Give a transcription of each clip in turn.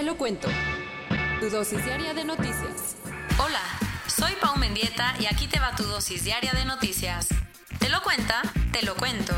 Te lo cuento. Tu dosis diaria de noticias. Hola, soy Pau Mendieta y aquí te va tu dosis diaria de noticias. ¿Te lo cuenta? Te lo cuento.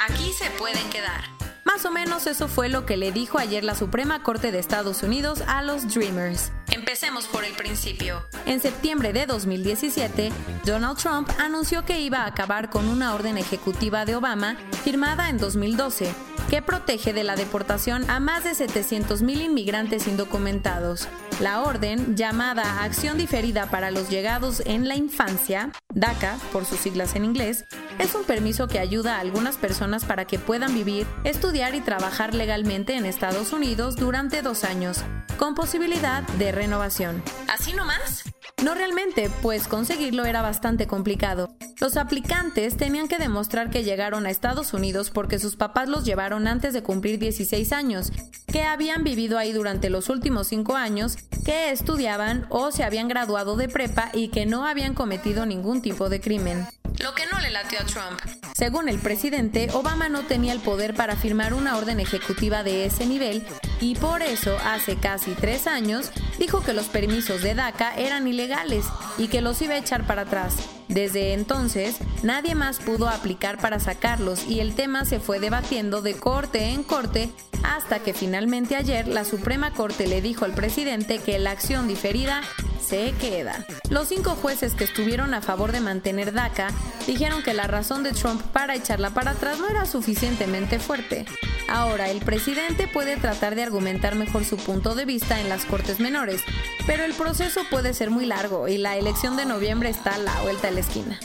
Aquí se pueden quedar. Más o menos eso fue lo que le dijo ayer la Suprema Corte de Estados Unidos a los Dreamers. Empecemos por el principio. En septiembre de 2017, Donald Trump anunció que iba a acabar con una orden ejecutiva de Obama firmada en 2012 que protege de la deportación a más de 700.000 inmigrantes indocumentados. La orden, llamada Acción Diferida para los Llegados en la Infancia, DACA por sus siglas en inglés, es un permiso que ayuda a algunas personas para que puedan vivir, estudiar y trabajar legalmente en Estados Unidos durante dos años, con posibilidad de renovación. ¿Así nomás? No realmente, pues conseguirlo era bastante complicado. Los aplicantes tenían que demostrar que llegaron a Estados Unidos porque sus papás los llevaron antes de cumplir 16 años, que habían vivido ahí durante los últimos 5 años, que estudiaban o se habían graduado de prepa y que no habían cometido ningún tipo de crimen. Lo que no le latió a Trump. Según el presidente, Obama no tenía el poder para firmar una orden ejecutiva de ese nivel y por eso hace casi tres años dijo que los permisos de DACA eran ilegales y que los iba a echar para atrás. Desde entonces, nadie más pudo aplicar para sacarlos y el tema se fue debatiendo de corte en corte hasta que finalmente ayer la Suprema Corte le dijo al presidente que la acción diferida se queda. Los cinco jueces que estuvieron a favor de mantener DACA dijeron que la razón de Trump para echarla para atrás no era suficientemente fuerte. Ahora, el presidente puede tratar de argumentar mejor su punto de vista en las cortes menores, pero el proceso puede ser muy largo y la elección de noviembre está a la vuelta de la esquina.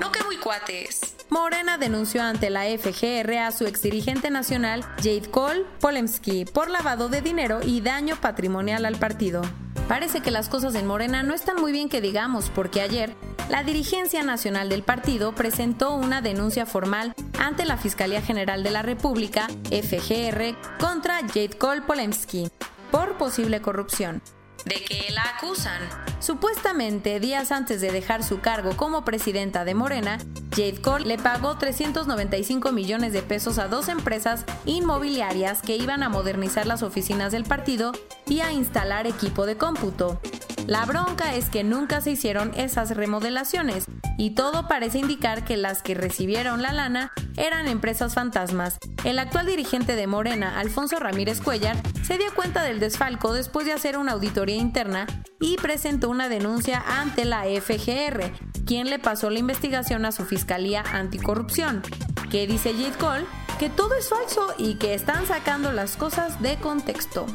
No que muy cuates. Morena denunció ante la FGR a su exdirigente nacional Jade Cole Polemski por lavado de dinero y daño patrimonial al partido. Parece que las cosas en Morena no están muy bien que digamos, porque ayer la dirigencia nacional del partido presentó una denuncia formal ante la Fiscalía General de la República, FGR, contra Jade Cole Polemski por posible corrupción de que la acusan. Supuestamente, días antes de dejar su cargo como presidenta de Morena, Jade Cole le pagó 395 millones de pesos a dos empresas inmobiliarias que iban a modernizar las oficinas del partido y a instalar equipo de cómputo. La bronca es que nunca se hicieron esas remodelaciones y todo parece indicar que las que recibieron la lana eran empresas fantasmas. El actual dirigente de Morena, Alfonso Ramírez Cuellar, se dio cuenta del desfalco después de hacer una auditoría interna y presentó una denuncia ante la FGR, quien le pasó la investigación a su Fiscalía Anticorrupción, que dice Jade Cole que todo es falso y que están sacando las cosas de contexto.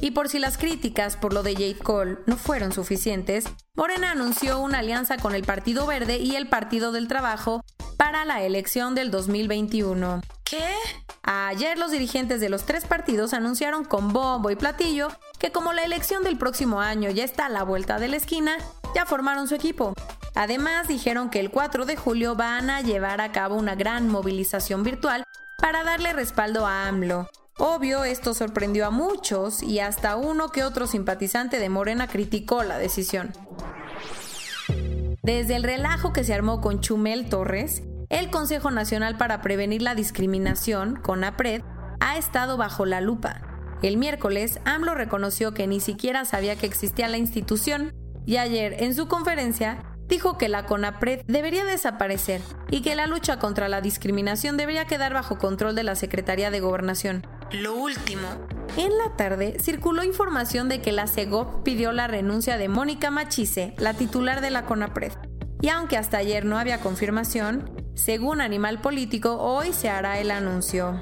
Y por si las críticas por lo de Jade Cole no fueron suficientes, Morena anunció una alianza con el Partido Verde y el Partido del Trabajo para la elección del 2021. ¿Qué? Ayer los dirigentes de los tres partidos anunciaron con bombo y platillo que como la elección del próximo año ya está a la vuelta de la esquina, ya formaron su equipo. Además dijeron que el 4 de julio van a llevar a cabo una gran movilización virtual para darle respaldo a AMLO. Obvio, esto sorprendió a muchos y hasta uno que otro simpatizante de Morena criticó la decisión. Desde el relajo que se armó con Chumel Torres, el Consejo Nacional para Prevenir la Discriminación, CONAPRED, ha estado bajo la lupa. El miércoles, AMLO reconoció que ni siquiera sabía que existía la institución y ayer, en su conferencia, dijo que la CONAPRED debería desaparecer y que la lucha contra la discriminación debería quedar bajo control de la Secretaría de Gobernación. Lo último. En la tarde circuló información de que la CEGOP pidió la renuncia de Mónica Machise, la titular de la CONAPRED. Y aunque hasta ayer no había confirmación, según Animal Político, hoy se hará el anuncio.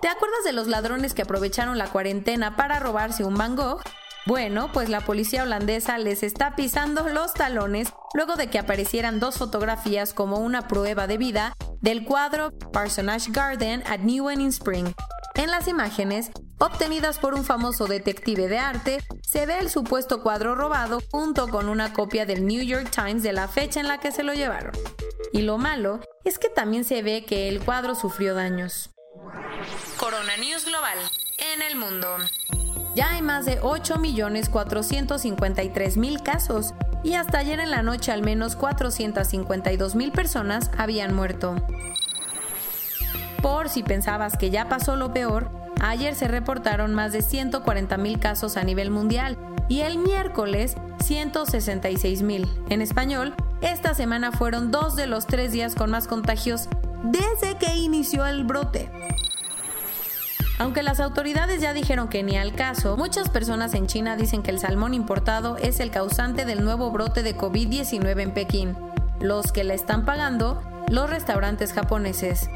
¿Te acuerdas de los ladrones que aprovecharon la cuarentena para robarse un Van Gogh? Bueno, pues la policía holandesa les está pisando los talones luego de que aparecieran dos fotografías como una prueba de vida del cuadro Parsonage Garden at Newen in Spring. En las imágenes, obtenidas por un famoso detective de arte, se ve el supuesto cuadro robado junto con una copia del New York Times de la fecha en la que se lo llevaron. Y lo malo es que también se ve que el cuadro sufrió daños. Corona News Global en el mundo. Ya hay más de 8.453.000 casos y hasta ayer en la noche al menos 452.000 personas habían muerto. Por si pensabas que ya pasó lo peor, ayer se reportaron más de 140.000 casos a nivel mundial y el miércoles 166.000. En español, esta semana fueron dos de los tres días con más contagios desde que inició el brote. Aunque las autoridades ya dijeron que ni al caso, muchas personas en China dicen que el salmón importado es el causante del nuevo brote de COVID-19 en Pekín. Los que la están pagando, los restaurantes japoneses.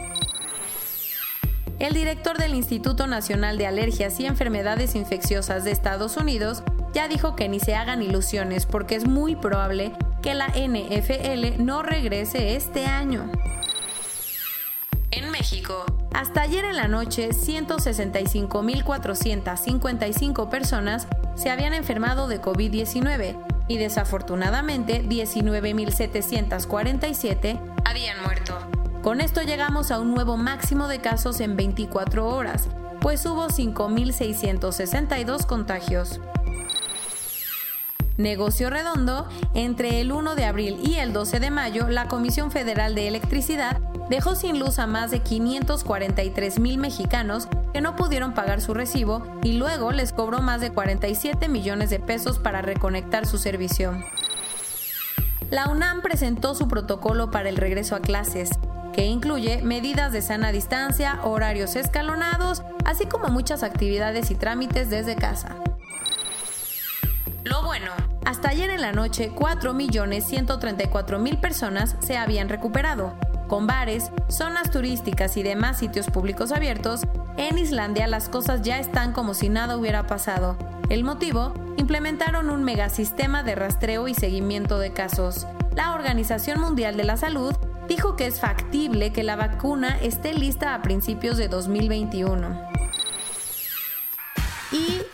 El director del Instituto Nacional de Alergias y Enfermedades Infecciosas de Estados Unidos ya dijo que ni se hagan ilusiones porque es muy probable que la NFL no regrese este año. En México, hasta ayer en la noche, 165.455 personas se habían enfermado de COVID-19 y desafortunadamente 19.747 habían muerto. Con esto llegamos a un nuevo máximo de casos en 24 horas, pues hubo 5.662 contagios. Negocio redondo, entre el 1 de abril y el 12 de mayo, la Comisión Federal de Electricidad dejó sin luz a más de 543 mil mexicanos que no pudieron pagar su recibo y luego les cobró más de 47 millones de pesos para reconectar su servicio. La UNAM presentó su protocolo para el regreso a clases, que incluye medidas de sana distancia, horarios escalonados, así como muchas actividades y trámites desde casa. Lo bueno, hasta ayer en la noche 4.134.000 personas se habían recuperado, con bares, zonas turísticas y demás sitios públicos abiertos, en Islandia las cosas ya están como si nada hubiera pasado. El motivo, implementaron un megasistema de rastreo y seguimiento de casos. La Organización Mundial de la Salud dijo que es factible que la vacuna esté lista a principios de 2021.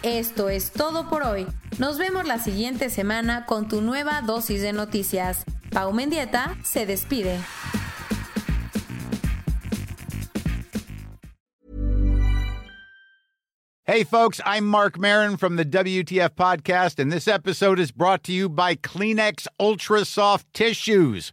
Esto es todo por hoy. Nos vemos la siguiente semana con tu nueva dosis de noticias. Pau Mendieta se despide. Hey, folks, I'm Mark Marin from the WTF Podcast, and this episode is brought to you by Kleenex Ultra Soft Tissues,